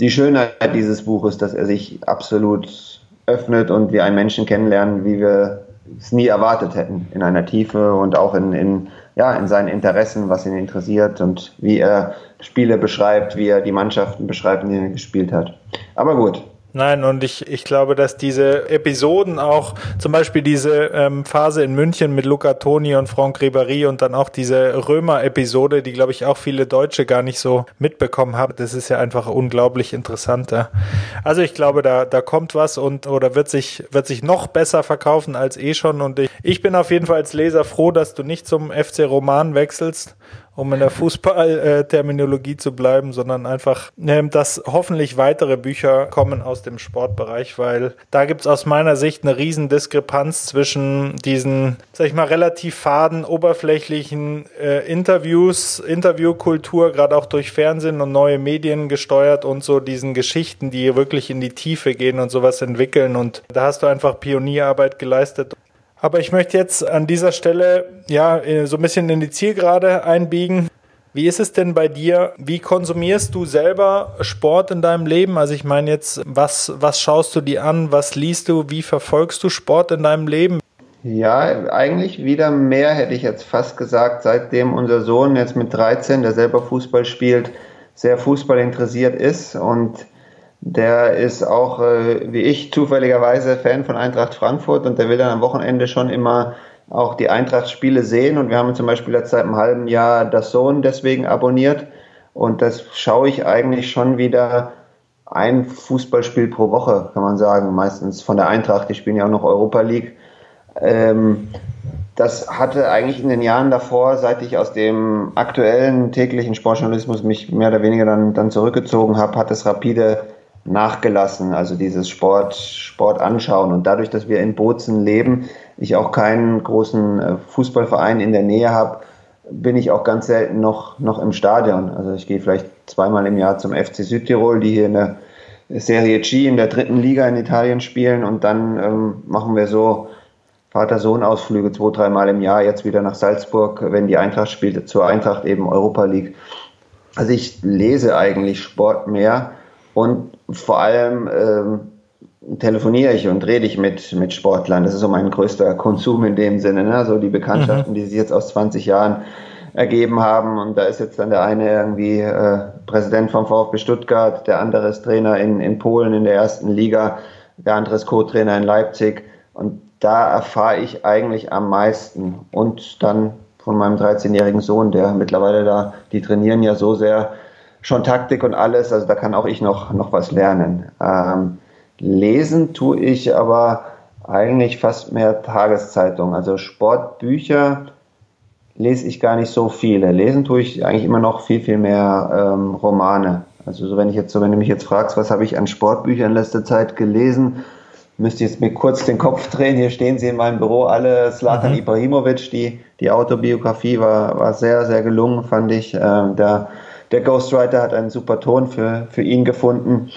die Schönheit dieses Buches, dass er sich absolut öffnet und wir einen Menschen kennenlernen, wie wir es nie erwartet hätten, in einer Tiefe und auch in, in ja, in seinen Interessen, was ihn interessiert und wie er Spiele beschreibt, wie er die Mannschaften beschreibt, in denen er gespielt hat. Aber gut, Nein, und ich, ich glaube, dass diese Episoden auch, zum Beispiel diese ähm, Phase in München mit Luca Toni und Franck Ribéry und dann auch diese Römer-Episode, die, glaube ich, auch viele Deutsche gar nicht so mitbekommen haben, das ist ja einfach unglaublich interessant. Ja. Also ich glaube, da, da kommt was und oder wird sich, wird sich noch besser verkaufen als eh schon. Und ich, ich bin auf jeden Fall als Leser froh, dass du nicht zum FC Roman wechselst um in der Fußballterminologie zu bleiben, sondern einfach, ähm, dass hoffentlich weitere Bücher kommen aus dem Sportbereich, weil da gibt's aus meiner Sicht eine riesen Diskrepanz zwischen diesen, sag ich mal, relativ faden, oberflächlichen äh, Interviews, Interviewkultur, gerade auch durch Fernsehen und neue Medien gesteuert und so diesen Geschichten, die wirklich in die Tiefe gehen und sowas entwickeln. Und da hast du einfach Pionierarbeit geleistet. Aber ich möchte jetzt an dieser Stelle ja äh, so ein bisschen in die Zielgerade einbiegen. Wie ist es denn bei dir? Wie konsumierst du selber Sport in deinem Leben? Also ich meine jetzt, was, was schaust du dir an? Was liest du? Wie verfolgst du Sport in deinem Leben? Ja, eigentlich wieder mehr hätte ich jetzt fast gesagt, seitdem unser Sohn jetzt mit 13, der selber Fußball spielt, sehr Fußball interessiert ist und der ist auch, äh, wie ich, zufälligerweise Fan von Eintracht Frankfurt und der will dann am Wochenende schon immer auch die Eintracht-Spiele sehen. Und wir haben zum Beispiel jetzt seit einem halben Jahr das Sohn deswegen abonniert. Und das schaue ich eigentlich schon wieder ein Fußballspiel pro Woche, kann man sagen. Meistens von der Eintracht, die spielen ja auch noch Europa League. Ähm, das hatte eigentlich in den Jahren davor, seit ich aus dem aktuellen täglichen Sportjournalismus mich mehr oder weniger dann, dann zurückgezogen habe, hat es rapide nachgelassen, also dieses Sport, Sport anschauen. Und dadurch, dass wir in Bozen leben, ich auch keinen großen äh, Fußballverein in der Nähe habe, bin ich auch ganz selten noch, noch im Stadion. Also ich gehe vielleicht zweimal im Jahr zum FC Südtirol, die hier in der Serie G in der dritten Liga in Italien spielen und dann ähm, machen wir so Vater-Sohn-Ausflüge zwei, dreimal im Jahr, jetzt wieder nach Salzburg, wenn die Eintracht spielt, zur Eintracht eben Europa League. Also ich lese eigentlich Sport mehr und vor allem ähm, telefoniere ich und rede ich mit, mit Sportlern. Das ist so mein größter Konsum in dem Sinne. Ne? So die Bekanntschaften, mhm. die sich jetzt aus 20 Jahren ergeben haben. Und da ist jetzt dann der eine irgendwie äh, Präsident vom VfB Stuttgart, der andere ist Trainer in, in Polen in der ersten Liga, der andere ist Co-Trainer in Leipzig. Und da erfahre ich eigentlich am meisten. Und dann von meinem 13-jährigen Sohn, der mittlerweile da, die trainieren ja so sehr schon Taktik und alles, also da kann auch ich noch, noch was lernen. Ähm, lesen tue ich aber eigentlich fast mehr Tageszeitung, also Sportbücher lese ich gar nicht so viele. Lesen tue ich eigentlich immer noch viel, viel mehr ähm, Romane. Also so, wenn ich jetzt so, wenn du mich jetzt fragst, was habe ich an Sportbüchern in letzter Zeit gelesen, müsste jetzt mir kurz den Kopf *laughs* drehen. Hier stehen sie in meinem Büro alle. Slatan mhm. Ibrahimovic, die, die Autobiografie war, war sehr, sehr gelungen, fand ich. Ähm, der, der Ghostwriter hat einen super Ton für, für ihn gefunden.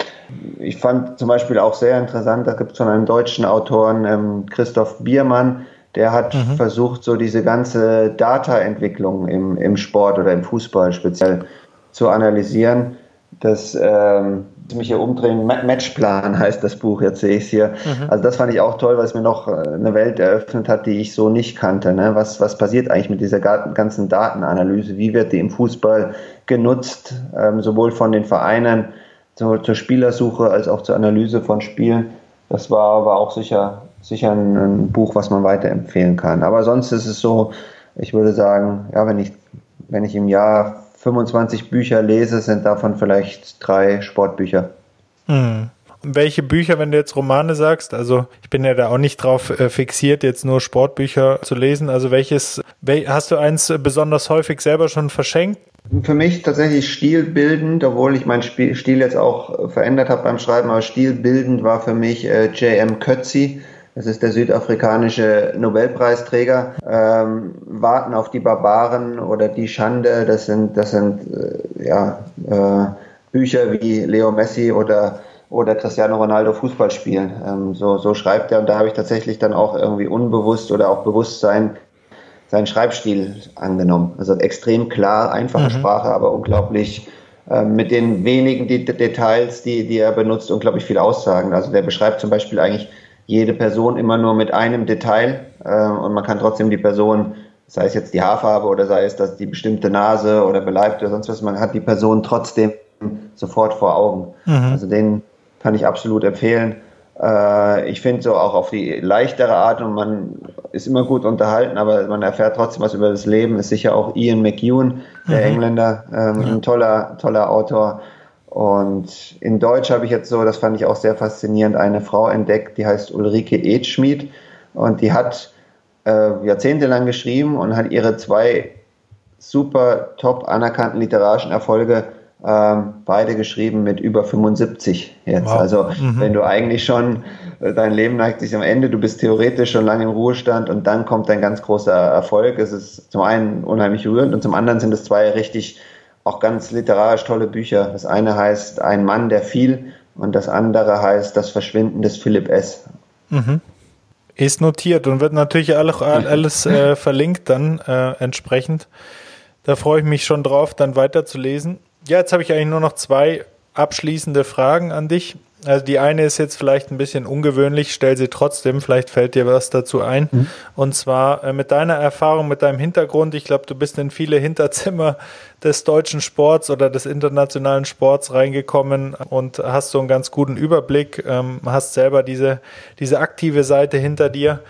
Ich fand zum Beispiel auch sehr interessant, da gibt es von einem deutschen Autoren, ähm, Christoph Biermann, der hat mhm. versucht, so diese ganze Data-Entwicklung im, im Sport oder im Fußball speziell zu analysieren. Das ähm, mich hier umdrehen, Matchplan heißt das Buch, jetzt sehe ich es hier. Mhm. Also das fand ich auch toll, weil es mir noch äh, eine Welt eröffnet hat, die ich so nicht kannte. Ne? Was, was passiert eigentlich mit dieser ganzen Datenanalyse? Wie wird die im Fußball genutzt, ähm, sowohl von den Vereinen zur, zur Spielersuche als auch zur Analyse von Spielen? Das war, war auch sicher, sicher ein, ein Buch, was man weiterempfehlen kann. Aber sonst ist es so, ich würde sagen, ja, wenn ich, wenn ich im Jahr 25 Bücher lese, sind davon vielleicht drei Sportbücher. Hm. Und welche Bücher, wenn du jetzt Romane sagst, also ich bin ja da auch nicht drauf äh, fixiert, jetzt nur Sportbücher zu lesen. Also welches, hast du eins besonders häufig selber schon verschenkt? Für mich tatsächlich stilbildend, obwohl ich meinen Stil jetzt auch verändert habe beim Schreiben, aber stilbildend war für mich äh, J.M. Kötzi das ist der südafrikanische Nobelpreisträger, ähm, warten auf die Barbaren oder die Schande. Das sind, das sind äh, ja, äh, Bücher wie Leo Messi oder, oder Cristiano Ronaldo Fußball spielen. Ähm, so, so schreibt er und da habe ich tatsächlich dann auch irgendwie unbewusst oder auch bewusst sein, seinen Schreibstil angenommen. Also extrem klar, einfache mhm. Sprache, aber unglaublich äh, mit den wenigen Details, die, die er benutzt, unglaublich viel aussagen. Also der beschreibt zum Beispiel eigentlich jede Person immer nur mit einem Detail äh, und man kann trotzdem die Person, sei es jetzt die Haarfarbe oder sei es dass die bestimmte Nase oder beleibt oder sonst was, man hat die Person trotzdem sofort vor Augen. Mhm. Also den kann ich absolut empfehlen. Äh, ich finde so auch auf die leichtere Art und man ist immer gut unterhalten, aber man erfährt trotzdem was über das Leben. Ist sicher auch Ian McEwan, der mhm. Engländer, ähm, ja. ein toller, toller Autor. Und in Deutsch habe ich jetzt so, das fand ich auch sehr faszinierend, eine Frau entdeckt, die heißt Ulrike Edschmied und die hat äh, jahrzehntelang geschrieben und hat ihre zwei super top anerkannten literarischen Erfolge ähm, beide geschrieben mit über 75 jetzt. Wow. Also mhm. wenn du eigentlich schon, äh, dein Leben neigt sich am Ende, du bist theoretisch schon lange im Ruhestand und dann kommt ein ganz großer Erfolg. Es ist zum einen unheimlich rührend und zum anderen sind es zwei richtig auch ganz literarisch tolle Bücher. Das eine heißt Ein Mann, der fiel und das andere heißt Das Verschwinden des Philipp S. Mhm. Ist notiert und wird natürlich alles, *laughs* alles äh, verlinkt dann äh, entsprechend. Da freue ich mich schon drauf, dann weiterzulesen. Ja, jetzt habe ich eigentlich nur noch zwei abschließende Fragen an dich. Also die eine ist jetzt vielleicht ein bisschen ungewöhnlich, stell sie trotzdem, vielleicht fällt dir was dazu ein. Mhm. Und zwar äh, mit deiner Erfahrung, mit deinem Hintergrund, ich glaube, du bist in viele Hinterzimmer des deutschen Sports oder des internationalen Sports reingekommen und hast so einen ganz guten Überblick, ähm, hast selber diese, diese aktive Seite hinter dir,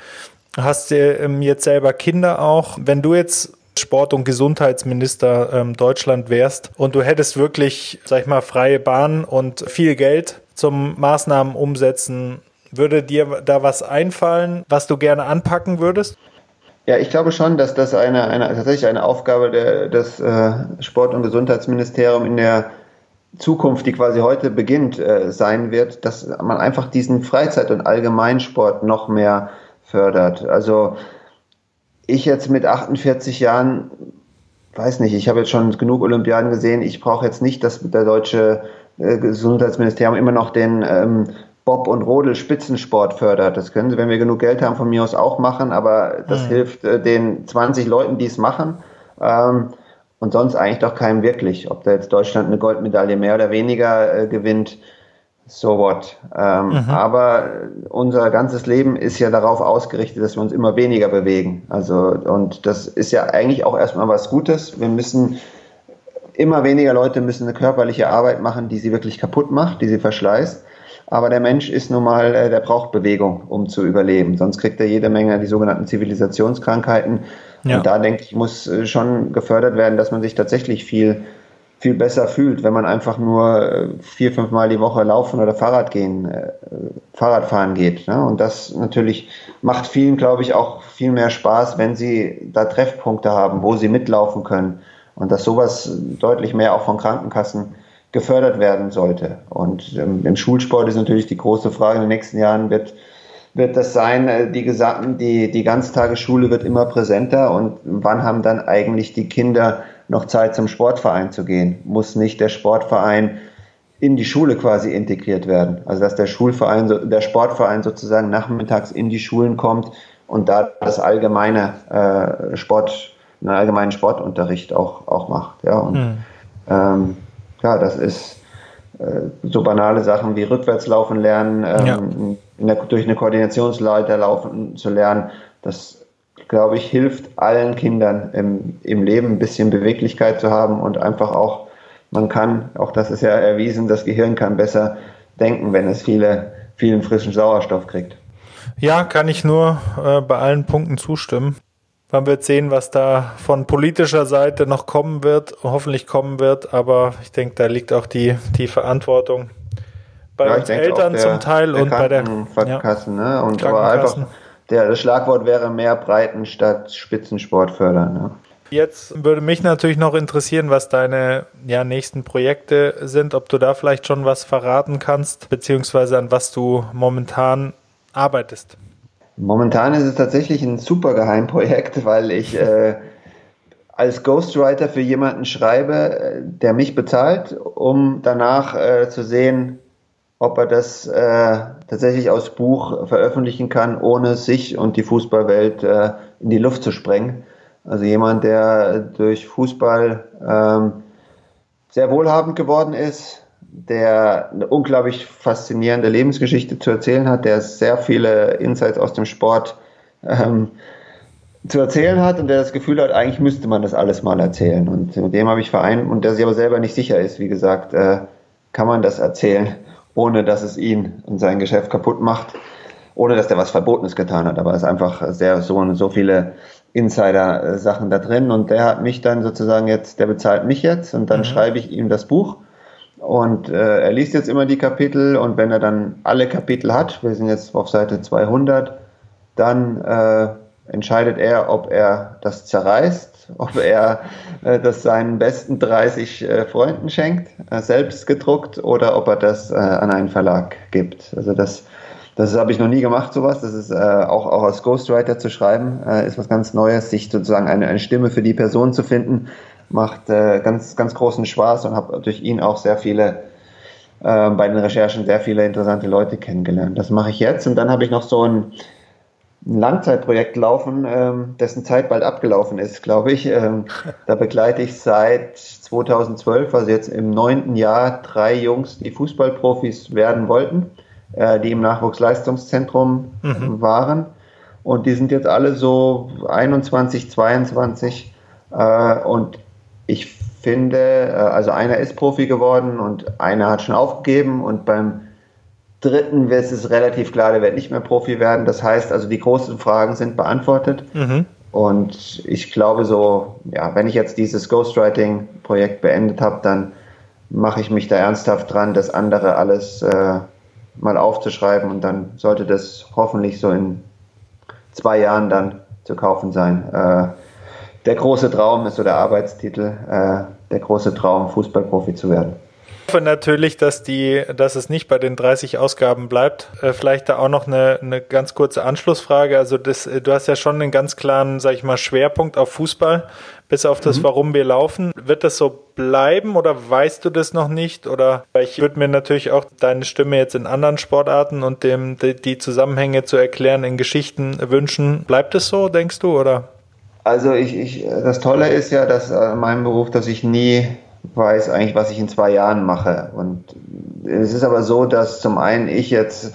hast ähm, jetzt selber Kinder auch. Wenn du jetzt Sport- und Gesundheitsminister ähm, Deutschland wärst und du hättest wirklich, sag ich mal, freie Bahn und viel Geld zum Maßnahmen umsetzen, würde dir da was einfallen, was du gerne anpacken würdest? Ja, ich glaube schon, dass das eine, eine tatsächlich eine Aufgabe der, des äh, Sport- und Gesundheitsministeriums in der Zukunft, die quasi heute beginnt, äh, sein wird, dass man einfach diesen Freizeit- und Allgemeinsport noch mehr fördert. Also ich jetzt mit 48 Jahren weiß nicht, ich habe jetzt schon genug Olympiaden gesehen. Ich brauche jetzt nicht, dass der deutsche äh, Gesundheitsministerium immer noch den ähm, Bob- und Rodel-Spitzensport fördert. Das können sie, wenn wir genug Geld haben, von mir aus auch machen, aber das mhm. hilft äh, den 20 Leuten, die es machen. Ähm, und sonst eigentlich doch keinem wirklich. Ob da jetzt Deutschland eine Goldmedaille mehr oder weniger äh, gewinnt, so what. Ähm, mhm. Aber unser ganzes Leben ist ja darauf ausgerichtet, dass wir uns immer weniger bewegen. Also, und das ist ja eigentlich auch erstmal was Gutes. Wir müssen, immer weniger Leute müssen eine körperliche Arbeit machen, die sie wirklich kaputt macht, die sie verschleißt. Aber der Mensch ist nun mal, äh, der braucht Bewegung, um zu überleben. Sonst kriegt er jede Menge die sogenannten Zivilisationskrankheiten. Ja. Und da denke ich, muss äh, schon gefördert werden, dass man sich tatsächlich viel viel besser fühlt, wenn man einfach nur äh, vier, fünf Mal die Woche laufen oder Fahrrad gehen, äh, Fahrradfahren geht. Ne? Und das natürlich macht vielen, glaube ich, auch viel mehr Spaß, wenn sie da Treffpunkte haben, wo sie mitlaufen können. Und dass sowas deutlich mehr auch von Krankenkassen gefördert werden sollte. Und ähm, im Schulsport ist natürlich die große Frage in den nächsten Jahren wird, wird das sein, äh, die gesamten, die, die Ganztagesschule wird immer präsenter und wann haben dann eigentlich die Kinder noch Zeit zum Sportverein zu gehen? Muss nicht der Sportverein in die Schule quasi integriert werden? Also dass der Schulverein, der Sportverein sozusagen nachmittags in die Schulen kommt und da das allgemeine äh, Sport, einen allgemeinen Sportunterricht auch, auch macht. Ja, und mhm. ähm, ja, das ist äh, so banale Sachen wie rückwärts laufen lernen, ähm, ja. der, durch eine Koordinationsleiter laufen zu lernen. Das glaube ich, hilft allen Kindern im, im Leben ein bisschen Beweglichkeit zu haben und einfach auch, man kann, auch das ist ja erwiesen, das Gehirn kann besser denken, wenn es viele, vielen frischen Sauerstoff kriegt. Ja, kann ich nur äh, bei allen Punkten zustimmen. Man wird sehen, was da von politischer Seite noch kommen wird, hoffentlich kommen wird, aber ich denke, da liegt auch die, die Verantwortung bei ja, uns Eltern der, zum Teil und bei der ja, ne? und aber einfach der, das Schlagwort wäre mehr Breiten statt Spitzensport fördern. Ja. Jetzt würde mich natürlich noch interessieren, was deine ja, nächsten Projekte sind, ob du da vielleicht schon was verraten kannst, beziehungsweise an was du momentan arbeitest. Momentan ist es tatsächlich ein super Geheimprojekt, weil ich äh, als Ghostwriter für jemanden schreibe, äh, der mich bezahlt, um danach äh, zu sehen, ob er das äh, tatsächlich aus Buch veröffentlichen kann, ohne sich und die Fußballwelt äh, in die Luft zu sprengen. Also jemand, der durch Fußball ähm, sehr wohlhabend geworden ist, der eine unglaublich faszinierende Lebensgeschichte zu erzählen hat, der sehr viele Insights aus dem Sport ähm, zu erzählen hat und der das Gefühl hat, eigentlich müsste man das alles mal erzählen. Und mit dem habe ich vereint und der sich aber selber nicht sicher ist, wie gesagt, äh, kann man das erzählen ohne dass es ihn und sein Geschäft kaputt macht, ohne dass der was Verbotenes getan hat. Aber es ist einfach sehr so, so viele Insider-Sachen da drin und der hat mich dann sozusagen jetzt, der bezahlt mich jetzt und dann mhm. schreibe ich ihm das Buch und äh, er liest jetzt immer die Kapitel und wenn er dann alle Kapitel hat, wir sind jetzt auf Seite 200, dann äh, entscheidet er, ob er das zerreißt, ob er äh, das seinen besten 30 äh, Freunden schenkt, äh, selbst gedruckt, oder ob er das äh, an einen Verlag gibt. Also das, das habe ich noch nie gemacht, sowas. Das ist äh, auch, auch als Ghostwriter zu schreiben, äh, ist was ganz Neues, sich sozusagen eine, eine Stimme für die Person zu finden, macht ganz, ganz großen Spaß und habe durch ihn auch sehr viele bei den Recherchen sehr viele interessante Leute kennengelernt. Das mache ich jetzt und dann habe ich noch so ein ein Langzeitprojekt laufen, ähm, dessen Zeit bald abgelaufen ist, glaube ich. Ähm, *laughs* da begleite ich seit 2012, also jetzt im neunten Jahr, drei Jungs, die Fußballprofis werden wollten, äh, die im Nachwuchsleistungszentrum mhm. waren. Und die sind jetzt alle so 21, 22. Äh, und ich finde, äh, also einer ist Profi geworden und einer hat schon aufgegeben und beim dritten ist es relativ klar, der wird nicht mehr Profi werden. Das heißt also, die großen Fragen sind beantwortet. Mhm. Und ich glaube so, ja, wenn ich jetzt dieses Ghostwriting-Projekt beendet habe, dann mache ich mich da ernsthaft dran, das andere alles äh, mal aufzuschreiben und dann sollte das hoffentlich so in zwei Jahren dann zu kaufen sein. Äh, der große Traum ist so der Arbeitstitel, äh, der große Traum, Fußballprofi zu werden hoffe natürlich, dass die, dass es nicht bei den 30 Ausgaben bleibt. Äh, vielleicht da auch noch eine, eine ganz kurze Anschlussfrage. Also das, äh, du hast ja schon einen ganz klaren, sag ich mal, Schwerpunkt auf Fußball. bis auf das, mhm. warum wir laufen. Wird das so bleiben oder weißt du das noch nicht? Oder ich würde mir natürlich auch deine Stimme jetzt in anderen Sportarten und dem die, die Zusammenhänge zu erklären in Geschichten wünschen. Bleibt es so, denkst du, oder? Also ich, ich, das Tolle ist ja, dass äh, in meinem Beruf, dass ich nie weiß eigentlich, was ich in zwei Jahren mache. Und es ist aber so, dass zum einen ich jetzt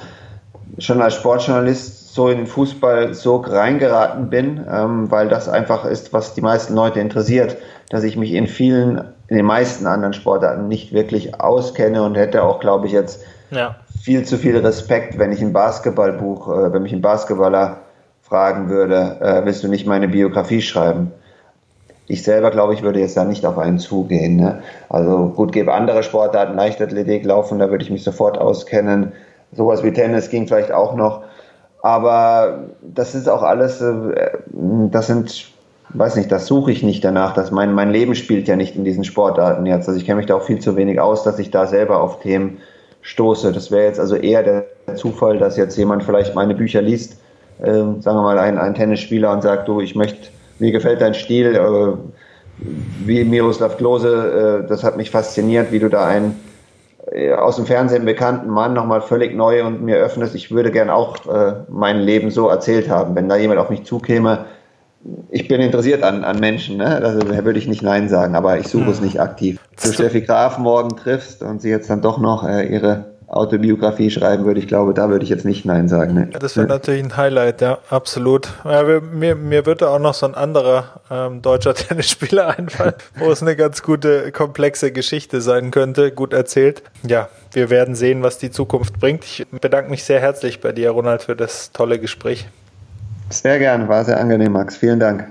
schon als Sportjournalist so in den Fußball so reingeraten bin, ähm, weil das einfach ist, was die meisten Leute interessiert, dass ich mich in vielen, in den meisten anderen Sportarten nicht wirklich auskenne und hätte auch, glaube ich, jetzt ja. viel zu viel Respekt, wenn ich ein Basketballbuch, äh, wenn mich ein Basketballer fragen würde, äh, willst du nicht meine Biografie schreiben? Ich selber glaube ich würde jetzt da nicht auf einen zugehen. Ne? Also gut, gäbe andere Sportarten, Leichtathletik, Laufen, da würde ich mich sofort auskennen. Sowas wie Tennis ging vielleicht auch noch. Aber das ist auch alles, äh, das sind, weiß nicht, das suche ich nicht danach. Dass mein, mein Leben spielt ja nicht in diesen Sportarten jetzt. Also ich kenne mich da auch viel zu wenig aus, dass ich da selber auf Themen stoße. Das wäre jetzt also eher der Zufall, dass jetzt jemand vielleicht meine Bücher liest, äh, sagen wir mal ein, ein Tennisspieler und sagt, du, ich möchte mir gefällt dein Stil, äh, wie Miroslav Klose, äh, das hat mich fasziniert, wie du da einen äh, aus dem Fernsehen bekannten Mann nochmal völlig neu und mir öffnest. Ich würde gern auch äh, mein Leben so erzählt haben, wenn da jemand auf mich zukäme. Ich bin interessiert an, an Menschen, ne? also da würde ich nicht Nein sagen, aber ich suche hm. es nicht aktiv. Wenn du Steffi Graf morgen triffst und sie jetzt dann doch noch äh, ihre Autobiografie schreiben würde, ich glaube, da würde ich jetzt nicht Nein sagen. Ne? Das wäre natürlich ein Highlight, ja, absolut. Ja, mir, mir würde auch noch so ein anderer ähm, deutscher *laughs* Tennisspieler einfallen, wo es eine ganz gute, komplexe Geschichte sein könnte, gut erzählt. Ja, wir werden sehen, was die Zukunft bringt. Ich bedanke mich sehr herzlich bei dir, Ronald, für das tolle Gespräch. Sehr gern, war sehr angenehm, Max. Vielen Dank.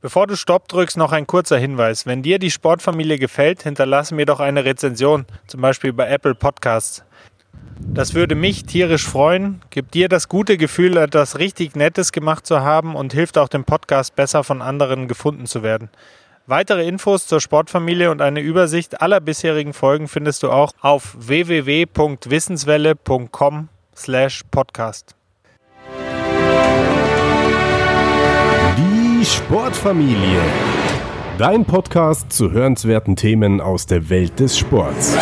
Bevor du Stopp drückst, noch ein kurzer Hinweis. Wenn dir die Sportfamilie gefällt, hinterlasse mir doch eine Rezension, zum Beispiel bei Apple Podcasts. Das würde mich tierisch freuen, gibt dir das gute Gefühl, etwas richtig Nettes gemacht zu haben und hilft auch dem Podcast besser von anderen gefunden zu werden. Weitere Infos zur Sportfamilie und eine Übersicht aller bisherigen Folgen findest du auch auf www.wissenswelle.com/podcast. Sportfamilie. Dein Podcast zu hörenswerten Themen aus der Welt des Sports.